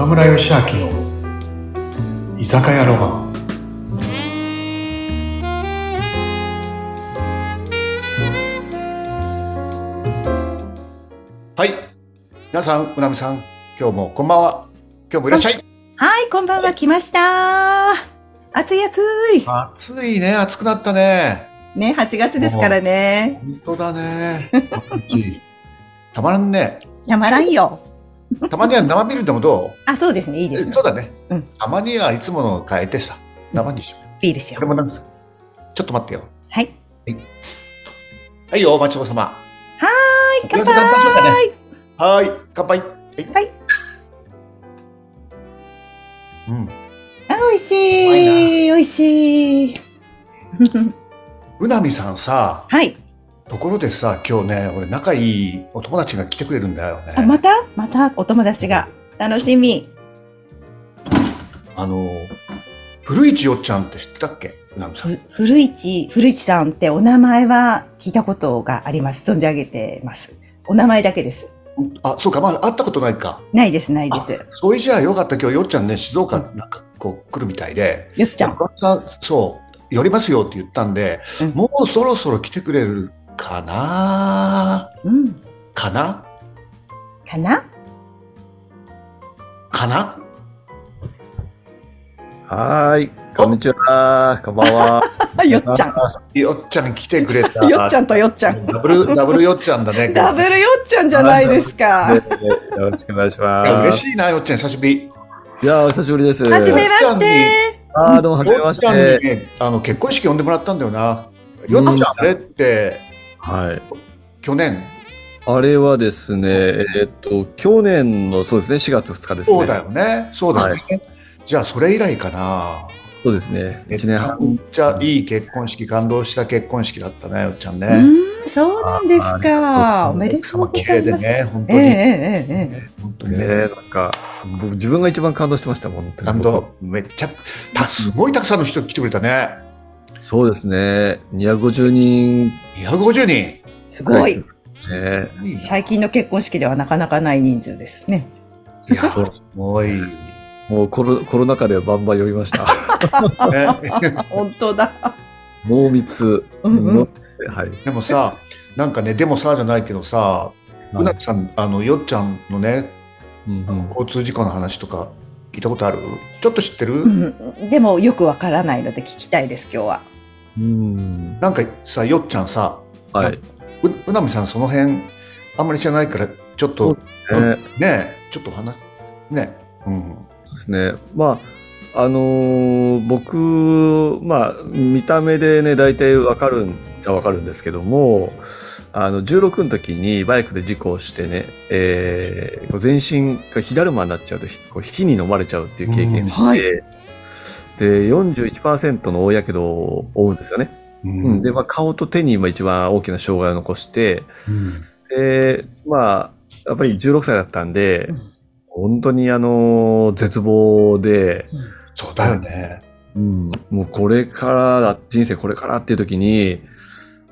岡村義明の居酒屋ロマン。はい。皆さんうなみさん今日もこんばんは。今日もいらっしゃい。はい、こんばんは、来ました。暑い暑い。暑いね。暑くなったね。ね、8月ですからね。本当だね。たまらんね。やまらんよ。たまには生ビールでもどあ、そうですね、いいうですねそう。だね、うんたまにはいつものを変えてさ生にしようビールしよう。これもなんかちょっと待ってよはい。はいよ、お待ちどうさま。はい、乾杯。はい、乾杯。はい。はいうん。あ、美味しい。美味しい。うなみさんさ、はい。ところでさ、今日ね、俺仲いいお友達が来てくれるんだよね。あ、また？また？お友達が。楽しみ。あの、古市よっちゃんって知ってたっけ？古市、古市さんってお名前は聞いたことがあります。存じ上げてます。お名前だけです。あ、そうか、まあ、会ったことないか。ないです、ないです。それじゃあよかった、今日よっちゃんね、静岡なんかこう来るみたいで。よっちゃんそう、寄りますよって言ったんで、うんもうそろそろ来てくれるかな？うん。かな？かな？かな？はーい、こんにちは。こんばんは。よっちゃん。よっちゃん来てくれた。よっちゃんとよっちゃん。ダブル、ダブルよっちゃんだね。ダブルよっちゃんじゃないですか。よろしくお願いしいやます。嬉しいな、よっちゃん、久しぶり。いやー、お久しぶりです。はじめまして。あーどうも、はじめましよっちゃんにて。ね、あの、結婚式呼んでもらったんだよな。よっちゃん、あれって、はい。去年、あれはですね、えーっと、去年の、そうですね、4月2日ですね。そうだよね。そうだよね。じゃあ、それ以来かな。そうですね。1年半。めっちゃいい結婚式、感動した結婚式だったね、よっちゃんうね。ーん、そうなんですか。あおめでとうご綺ざいます。麗でね、本当ええに。ええええね、本当にね。なんか、僕自分が一番感動してました、本当に。感動、めっちゃ、たすごいたくさんの人来てくれたね。そうですね。250人250人。すごい。ね。最近の結婚式ではなかなかない人数ですね。いや、すそうごい。もうコロコロナ禍でバンバン呼びました。ね 本当だ。濃密。うんうんはい。でもさ、なんかね、でもさじゃないけどさ、うなはぎさん、あの、よっちゃんのね、いうんうん交通事故の話とか聞いたことある？ちょっと知ってる、うん、でもよくわからないので聞きたいです、今日は。うん。なんかさ、よっちゃんさ、はい。ううなみさんその辺、あんまり知らないから、ちょっと、ねね、ちょっと話、ね、うん。ですね。まあ、あのー僕、まあ、見た目でね、大体わかるんわかるんですけども、あの、16の時にバイクで事故をしてね、えー全身が火だるまになっちゃうと、ひこう火に飲まれちゃうっていう経験があって、うんで、41%の大やけどを負うんですよね。ううん、で、まあ、顔と手に今一番大きな障害を残して、うんで、まあ、やっぱり16歳だったんで、うん本当にあの、絶望で、そうだよね。うん、もうこれからだ、人生これからっていう時に、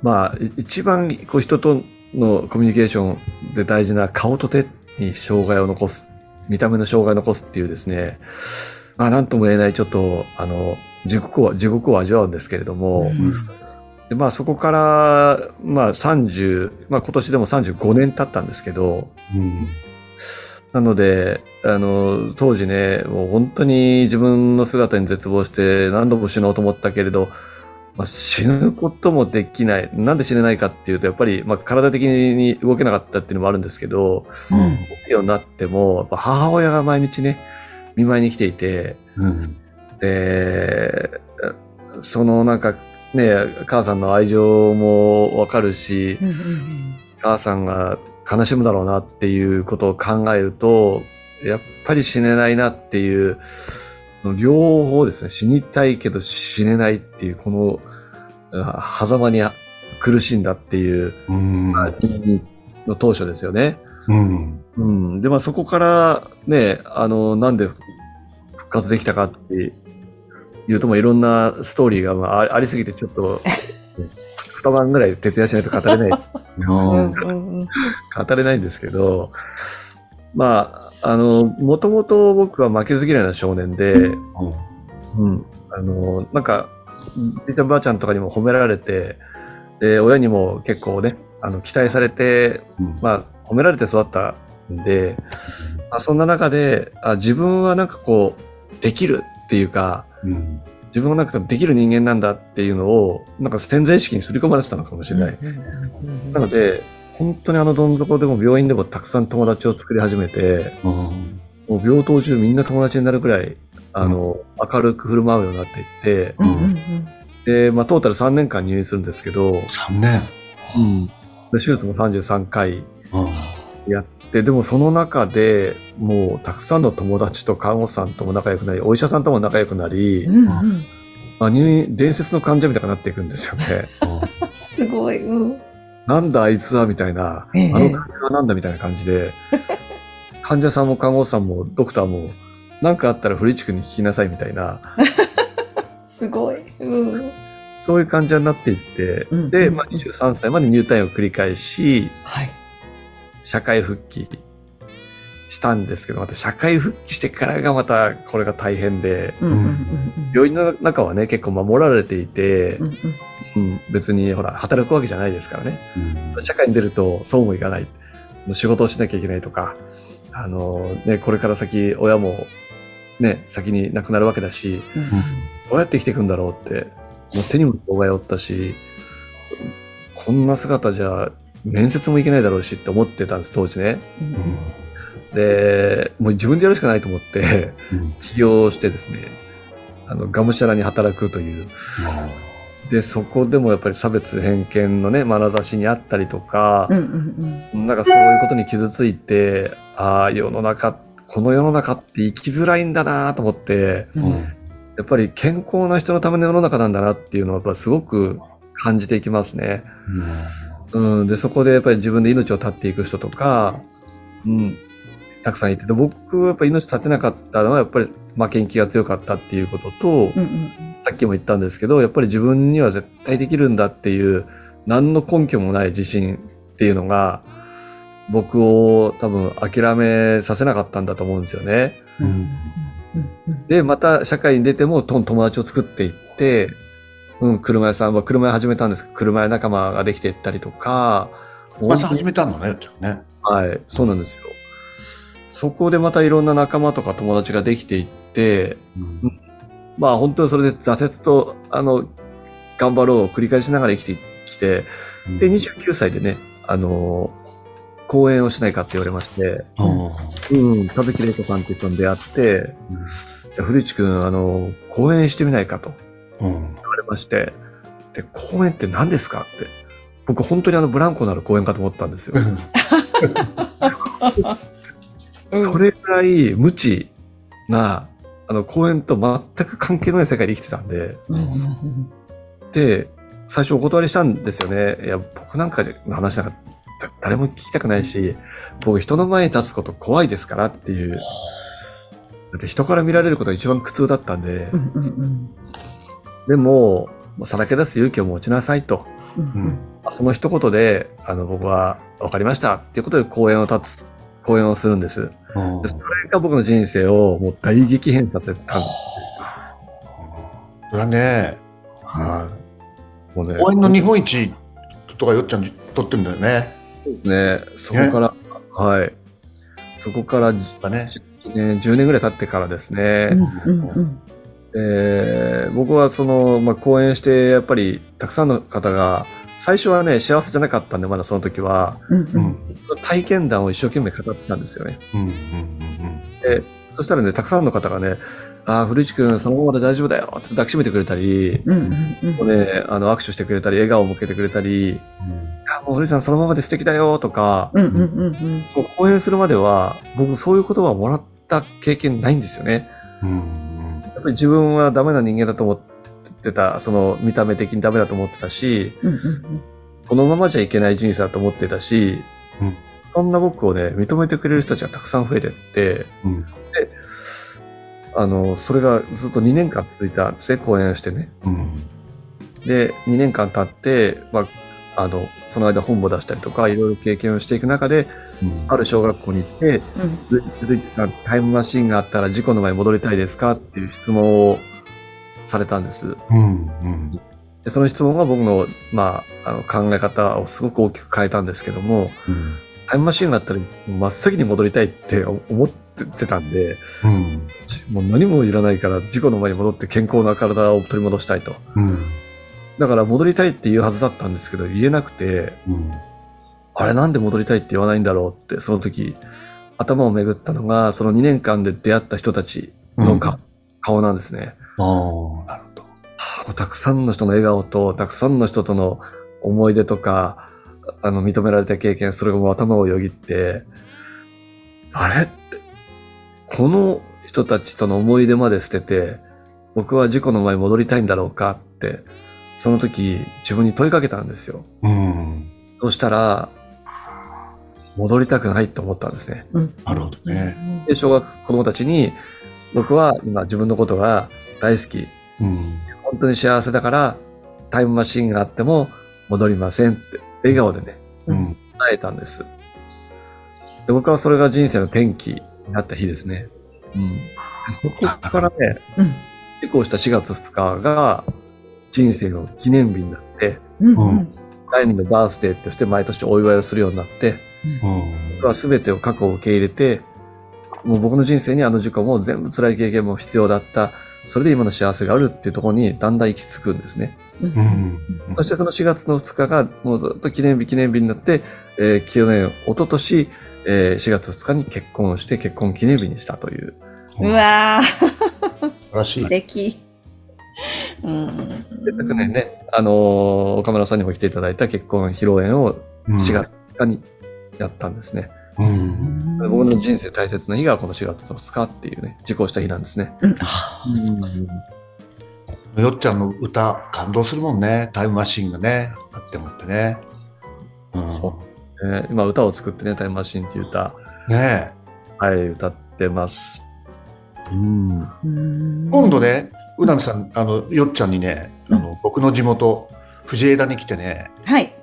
まあ、い一番こう人とのコミュニケーションで大事な顔と手に障害を残す、見た目の障害を残すっていうですね、まあ、なんとも言えないちょっと、あの、地獄を、地獄を味わうんですけれども、うん。でまあそこから、まあ30、まあ今年でも35年経ったんですけど、うん。なので、あの、当時ね、もう本当に自分の姿に絶望して何度も死のうと思ったけれど、まあ、死ぬこともできない。なんで死ねないかっていうと、やっぱり、まあ、体的に動けなかったっていうのもあるんですけど、うん動けるようになっても、やっぱ母親が毎日ね、見舞いに来ていて、うんで、そのなんかね、母さんの愛情もわかるし、うんうん母さんが悲しむだろうなっていうことを考えると、やっぱり死ねないなっていう、両方ですね、死にたいけど死ねないっていう、この、あ狭間に苦しんだっていう、うん。の当初ですよね。うん。うん。で、まあそこからね、あの、なんで復活できたかっていうと、もいろんなストーリーがまああありすぎてちょっと、二晩ぐらい徹夜しないと語れない。語れないんですけど、まあの、もともと僕は負けず嫌いな少年で、うん。うん。あの、なんか、じいちゃんばあちゃんとかにも褒められて、で、親にも結構ね、あの、期待されて、うん。まあ、褒められて育ったんで、まあ、そんな中であ、自分はなんかこう、できるっていうか、うん。自分はなんかできる人間なんだっていうのを、なんか潜在意識に刷り込まれてたのかもしれない。なので、本当にあのどん底でも病院でもたくさん友達を作り始めて、うんもう病棟中みんな友達になるくらい、あの、明るく振る舞うようになっていって、うんうんうんで、まあトータル3年間入院するんですけど、3年。うん。で手術も33回うんやって、でもその中でもうたくさんの友達と看護師さんとも仲良くなり、お医者さんとも仲良くなり、うんうんまあ、入院、伝説の患者みたいになっていくんですよね。すごい。うんなんだあいつはみたいな、ええあの患者はなんだみたいな感じで、患者さんも看護師さんもドクターも、なんかあったら古市君に聞きなさいみたいな、すごい。うんそういう患者になっていって、うんで、うんまあ、23歳まで入退院を繰り返し、はい。社会復帰したんですけど、また社会復帰してからがまたこれが大変で、うんうんうん病院の中はね、結構守られていてうん、別にほら、働くわけじゃないですからね。うん社会に出るとそうもいかない。仕事をしなきゃいけないとか、あのね、これから先、親もね、先に亡くなるわけだし、うんどうやって生きていくんだろうって、もう手にも障害を負ったし、こんな姿じゃ面接もいけないだろうしって思ってたんです、当時ね。うんで、もう自分でやるしかないと思って、うん。起業してですね、あの、がむしゃらに働くという。で、そこでもやっぱり差別偏見のね、眼差しにあったりとか、うんうんうん。なんかそういうことに傷ついて、ああ、世の中、この世の中って生きづらいんだなと思って、うん。やっぱり健康な人のための世の中なんだなっていうのはやっぱすごく感じていきますね。うん、で、そこでやっぱり自分で命を絶っていく人とか、うん、たくさんいて、で僕はやっぱり命絶てなかったのはやっぱり負けん気が強かったっていうことと、うんうんさっきも言ったんですけど、やっぱり自分には絶対できるんだっていう、何の根拠もない自信っていうのが、僕を多分諦めさせなかったんだと思うんですよね。うんうんで、また社会に出てもと友達を作っていって、うん、車屋さんは車屋始めたんですけど、車屋仲間ができていったりとか、また始めたのね、ね。はい、そうなんですよ。そこでまたいろんな仲間とか友達ができていって、うん。まあ本当にそれで挫折と、あの、頑張ろうを繰り返しながら生きてきて、で、29歳でね、あの講演をしないかって言われまして、うん、田崎玲子さんって人に出会って、じゃあ古市くん、あの、講演してみないかとうん。言われまして、で、講演って何ですかって。僕本当にあのブランコのある講演かと思ったんですよ。うんそれぐらい無知な、あの、講演と全く関係のない世界で生きてたんで、で、最初お断りしたんですよね。いや、僕なんかの話なんかだ誰も聞きたくないし、僕人の前に立つこと怖いですからっていう。だって人から見られることが一番苦痛だったんでう、んうんうんでも、まあさらけ出す勇気を持ちなさいと。うんうんまあその一言で、あの、僕は分かりましたっていうことで講演を立つ、講演をするんです。それが僕の人生をもう大激変させたんです。それはね、はい。もうね、公園の日本一とかよっちゃん取ってるんだよね。そうですね。そこから、はい。そこからね。10年、10年ぐらい経ってからですね。えー僕はその、まあ、講演して、やっぱりたくさんの方が、最初はね、幸せじゃなかったんで、まだその時は、うんうんうん。体験談を一生懸命語ってたんですよね。うん。うん。で、そしたらね、たくさんの方がね、ああ、古市くん、そのままで大丈夫だよって抱きしめてくれたり、うんうんうんね、あの、握手してくれたり、笑顔を向けてくれたり、いやもう古市さんそのままで素敵だよとか、うんうんうんうんもう講演するまでは、僕そういう言葉をもらった経験ないんですよね。うん。やっぱり自分はダメな人間だと思ってた、その見た目的にダメだと思ってたし、うんうんこのままじゃいけない人生だと思ってたし、うんそんな僕をね、認めてくれる人たちがたくさん増えてって、うん。あの、それがずっと2年間続いたんですね、講演をしてね。うん。で、2年間経って、まあ、あの、その間本も出したりとか、いろいろ経験をしていく中で、うんある小学校に行って、うん。ルルイチさん、タイムマシンがあったら事故の前に戻りたいですかっていう質問をされたんです。うん。うん。でその質問が僕の、まあ、あの考え方をすごく大きく変えたんですけども、うん。タイムマシンがあったら真っ先に戻りたいって思ってたんで、うん。もう何もいらないから事故の前に戻って健康な体を取り戻したいと。うん。だから戻りたいって言うはずだったんですけど、言えなくて、うん。あれなんで戻りたいって言わないんだろうって、その時、頭を巡ったのが、その2年間で出会った人たちのか、顔なんですね。ああ、なるほど。はあたくさんの人の笑顔と、たくさんの人との思い出とか、あの、認められた経験、それがもう頭をよぎって、あれって、この人たちとの思い出まで捨てて、僕は事故の前に戻りたいんだろうかって、その時自分に問いかけたんですよ。うん。そしたら、戻りたくないと思ったんですね。うん。なるほどね。で、小学子供たちに、僕は今自分のことが大好き、うん。本当に幸せだから、タイムマシンがあっても戻りませんって、笑顔でね、うん。伝えたんです。で僕はそれが人生の転機になった日ですね。うん。でそこからね、うん。結婚した4月2日が人生の記念日になって、うん。第二のバースデーとして毎年お祝いをするようになって、うん。僕は全てを過去を受け入れて、もう僕の人生にあの事故も全部辛い経験も必要だった。それで今の幸せがあるっていうところにだんだん行き着くんですね。うんうん。そしてその4月の2日がもうずっと記念日記念日になって、えー去年、一昨年、えー4月2日に結婚をして結婚記念日にしたという。うわー、素晴らしい素。敵。うん。で昨年ね、あのー岡村さんにも来ていただいた結婚披露宴をうん4月2日にやったんですね。うん。僕の人生大切な日がこの4月2日っていうね、事故した日なんですね。うん。ああ、そっかそっか。よっちゃんの歌、感動するもんね。タイムマシンがね、あってもってね。うん。そえー今歌を作ってね、タイムマシンっていう歌、ねはい、歌ってます。うん。うん今度。ね、うなみさん、あの、よっちゃんにね、あの、僕の地元、藤枝に来てね、はい。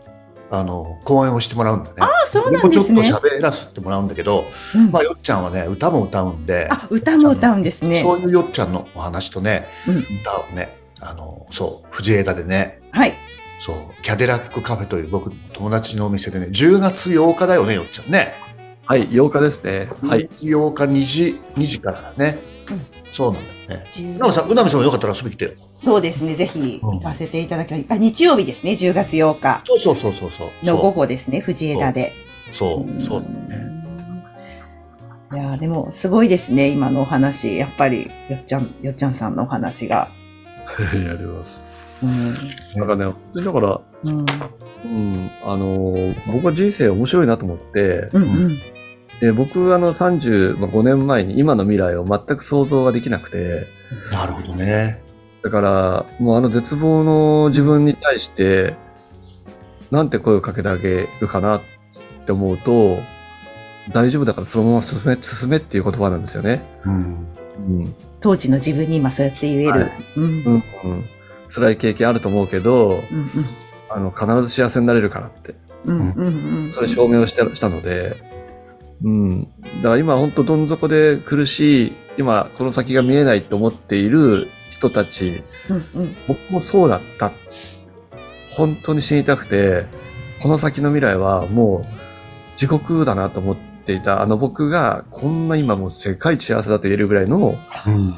あの、講演をしてもらうんだね。ああ、そうなん僕もちょっとですね。喋らせてもらうんだけど、うんまあ、よっちゃんはね、歌も歌うんで、あ、歌も歌うんですね。そういうよっちゃんのお話とね、うん歌をね、あの、そう、藤枝でね、はい。そう、キャデラックカフェという僕、友達のお店でね、10月8日だよね、よっちゃんね。はい、8日ですね。はい。10月8日2時、2時からだね。うんそうなんだよね。うなみさん、うなみさんもよかったら遊びに来てよ。そうですね。ぜひ行かせていただきます。あ、日曜日ですね。10月8日そうそうそうそうそう。の午後ですね。藤枝で。そう、うんそうだね。いやーでもすごいですね。今のお話。やっぱり、よっちゃん、よっちゃんさんのお話が。やります。うん。なんかね、だから、うん。うん、あのー僕は人生面白いなと思って、うんうん。で僕あの35年前に今の未来を全く想像ができなくて、なるほどね。だからもうあの絶望の自分に対して、なんて声をかけてあげるかなって思うと、大丈夫だからそのまま進め、進めっていう言葉なんですよね。うん。うん。当時の自分に今そうやって言える。はいうん。うん、うん。辛い経験あると思うけど、うんあの、必ず幸せになれるからって。うん。うんうんうん。それ証明をしたしたので、うん。だから今本当どん底で苦しい、今この先が見えないと思っている人たち、うんうん。僕もそうだった。本当に死にたくて、この先の未来はもう地獄だなと思っていたあの僕がこんな今もう世界一幸せだと言えるぐらいのうん。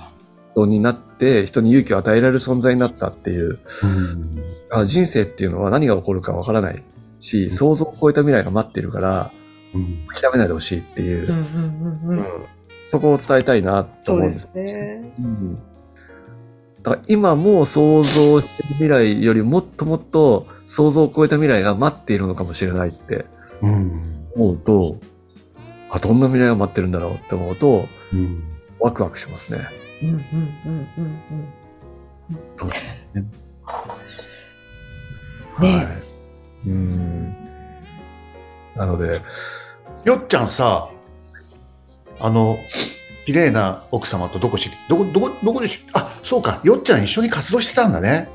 人になって人に勇気を与えられる存在になったっていう、うん。あ人生っていうのは何が起こるかわからないし、想像を超えた未来が待っているから、うん。諦めないでほしいっていう、うんうんうんうん。そこを伝えたいなとそうで思うんです。すね。うんだから今もう想像してる未来よりもっともっと想像を超えた未来が待っているのかもしれないってうん。思うと、あ、どんな未来が待ってるんだろうって思うと、うん。ワクワクしますね。うんうんうんうんうん。ねはい。うん。なので、よっちゃんさ、あの、綺麗な奥様とどこし、どこ、どこ、どこでし、あ、そうか、よっちゃん一緒に活動してたんだね。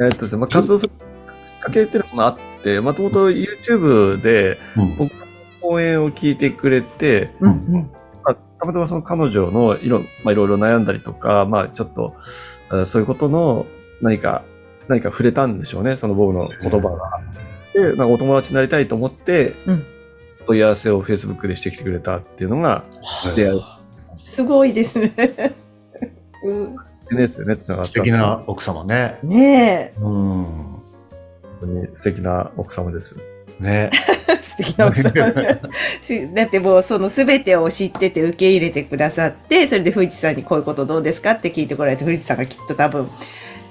えーっとですね、まあ、活動するきっかけっていうのがあっって、もともと YouTube でうん僕の講演を聞いてくれて、うんうん。まあたまたまその彼女のいろ,、まあ、いろいろ悩んだりとか、まあちょっと、あそういうことの何か、何か触れたんでしょうね、その僕の言葉が。で、なんかお友達になりたいと思って、うん問い合わせを Facebook でしてきてくれたっていうのが出会いすごいですね。うん、でね、つながった素敵な奥様ね。ねうん。本当に素敵な奥様です。ね。え、素敵な奥さん。し だってもうその全てを知ってて受け入れてくださって、それで藤さんにこういうことどうですかって聞いてこられて、藤さんがきっと多分、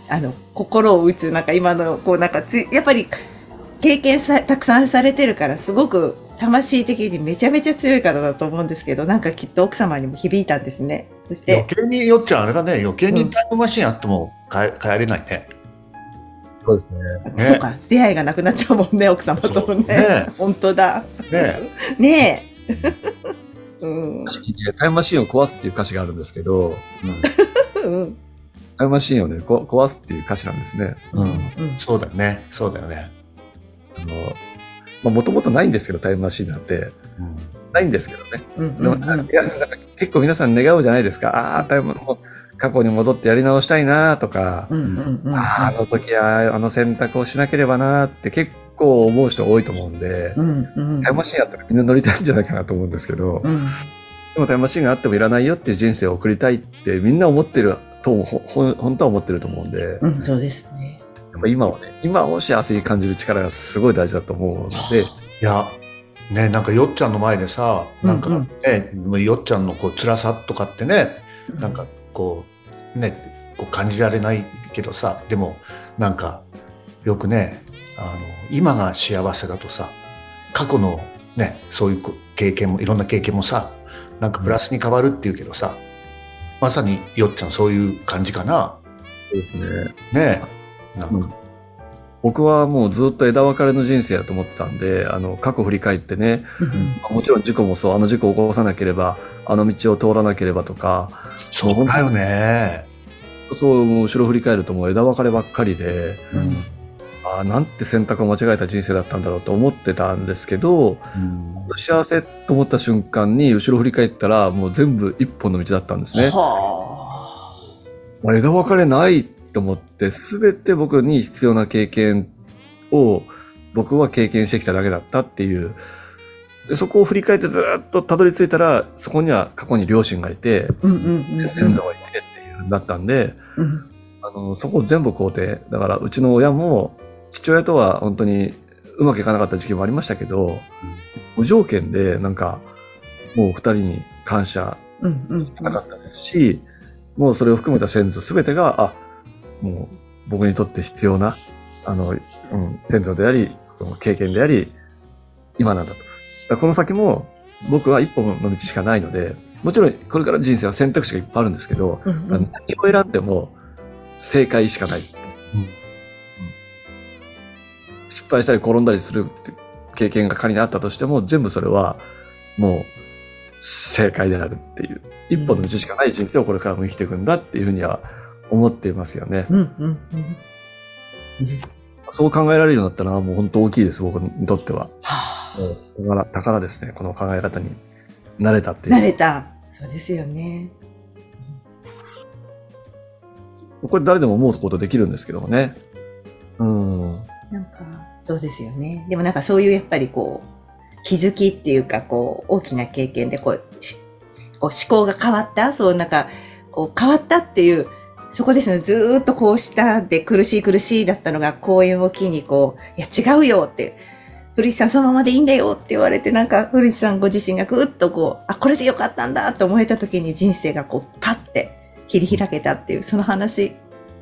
あの、心を打つ、なんか今の、こうなんかつい、やっぱり経験さ、たくさんされてるから、すごく魂的にめちゃめちゃ強い方だと思うんですけど、なんかきっと奥様にも響いたんですね。そして余、計によっちゃんあれだね、余計にタイムマシンあっても帰帰れないね。そうですね。そうか、出会いがなくなっちゃうもんね、奥様ともね。ね本当だ。ねねえ。うん。タイムマシンを壊すっていう歌詞があるんですけど、うんうん。タイムマシンをね、こ壊すっていう歌詞なんですね。うんうん。そうだよね。そうだよね。あの、まあ、もともとないんですけど、タイムマシンなんて。うんないんですけどね。うん。うん。うん結構皆さん願うじゃないですか。ああ、タイム、もう過去に戻ってやり直したいなとか、うん。うん。うん。ああ、あの時はあの選択をしなければなって結構思う人多いと思うんで、うん。うん。タイムマシンあったらみんな乗りたいんじゃないかなと思うんですけど、うん。でもタイムマシンがあってもいらないよっていう人生を送りたいってみんな思ってるとほほん本当は思ってると思うんで、うん。そうですね。やっぱ今はね、今を幸せに感じる力がすごい大事だと思うので、いや、ね、なんかよっちゃんの前でさ、なんかうんね、よっちゃんのこう辛さとかってね、なんかこう、ね、こう感じられないけどさ、でもなんかよくね、あの、今が幸せだとさ、過去のね、そういうこ経験も、いろんな経験もさ、なんかプラスに変わるっていうけどさ、まさによっちゃんそういう感じかな。そうですね。ねなん僕はもうずっと枝分かれの人生だと思ってたんで、あの、過去振り返ってね、うん。もちろん事故もそう、あの事故を起こさなければ、あの道を通らなければとか、そうだよね。そう、もう後ろ振り返るともう枝分かればっかりで、うん。ああ、なんて選択を間違えた人生だったんだろうと思ってたんですけど、うん幸せと思った瞬間に後ろ振り返ったら、もう全部一本の道だったんですね。はもう枝分かれないと思って、すべて僕に必要な経験を僕は経験してきただけだったっていう。でそこを振り返ってずっとたどり着いたら、そこには過去に両親がいて、あ。うん。うん。がいてっていうふうだったんで、うん。あの、そこを全部肯定。だから、うちの親も、父親とは本当にうまくいかなかった時期もありましたけど、無条件で、なんか、もう二人に感謝うん。うん。なかったですし、もうそれを含めた先祖すべてが、あ、もう僕にとって必要な、あの、うん、先祖であり、その経験であり、今なんだと。この先も僕は一本の道しかないので、もちろんこれからの人生は選択肢がいっぱいあるんですけど、うん。何を選んでも正解しかない。うんうん失敗したり転んだりする経験が仮にあったとしても、全部それはもう正解であるっていう、一本の道しかない人生をこれからも生きていくんだっていうふうには思っていますよね。うん。うん。うん。そう考えられるようになったのはもう本当大きいです、僕にとっては。はあ。宝宝ですね、この考え方に慣れたっていう。慣れた。そうですよね。これ誰でも思うことできるんですけどもね。うん。なんか、そうですよね。でもなんかそういうやっぱりこう、気づきっていうか、こう、大きな経験でこう、しこう思考が変わった？そうなんか、こう変わったっていう、そこですね、ずーっとこうしたで苦しい苦しいだったのが公演を機にこう、いや違うよって、古市さんそのままでいいんだよって言われて、なんか古市さんご自身がぐっとこう、あ、これでよかったんだと思えた時に人生がこう、パッて切り開けたっていう、その話、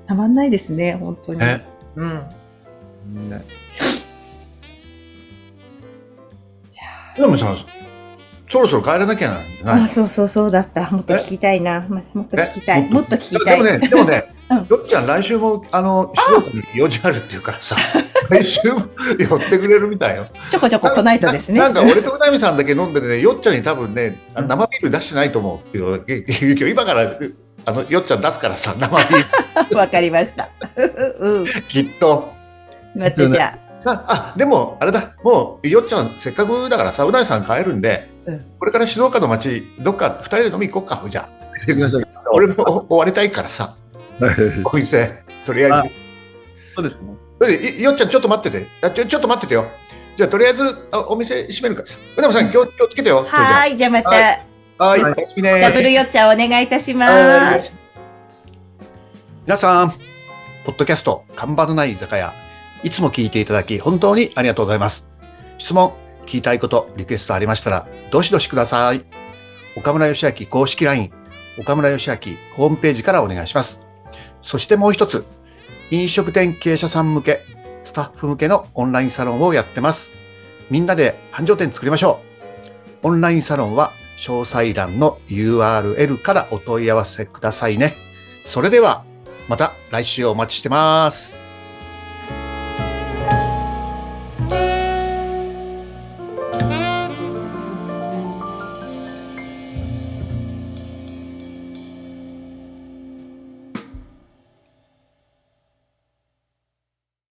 たまんないですね、本当に。ねうん。ねでもさ、そろそろ帰らなきゃなあ、そうそうそうだった。もっと聞きたいな。まもっと聞きたい。え？もっと聞きたい。でもね、でもねうん、よっちゃん来週も、あの、静岡に用事あるっていうからさ、来週も寄ってくれるみたいよ。ちょこちょこ来ないとですね。ななんか俺とうなみさんだけ飲んでてね、よっちゃんに多分ね、生ビール出してないと思うっていう今から、あの、よっちゃん出すからさ、生ビーわかりました。うん。ル、きっと。待ってじゃあ。あ、あでも、あれだ、もう、よっちゃん、せっかくだからさ、うなぎさん帰るんで、うんこれから静岡の街、どっか二人で飲み行こうか、じゃあ。俺も終わりたいからさ、はいお店、とりあえず。そうですね。よっちゃん、ちょっと待ってて。あちょちょっと待っててよ。じゃあ、とりあえずあお店閉めるからさ。うなぎさん、気を気をつけてよ。はーい、じゃあまた、はい、はいダブルよっちゃんお願いいたします。皆さん、ポッドキャスト、看板のない居酒屋、いつも聞いていただき、本当にありがとうございます。質問、聞きたいこと、リクエストありましたら、どしどしください。岡村義明公式 LINE、岡村義明ホームページからお願いします。そしてもう一つ、飲食店経営者さん向け、スタッフ向けのオンラインサロンをやってます。みんなで繁盛店作りましょう。オンラインサロンは詳細欄の URL からお問い合わせくださいね。それでは、また来週お待ちしてます。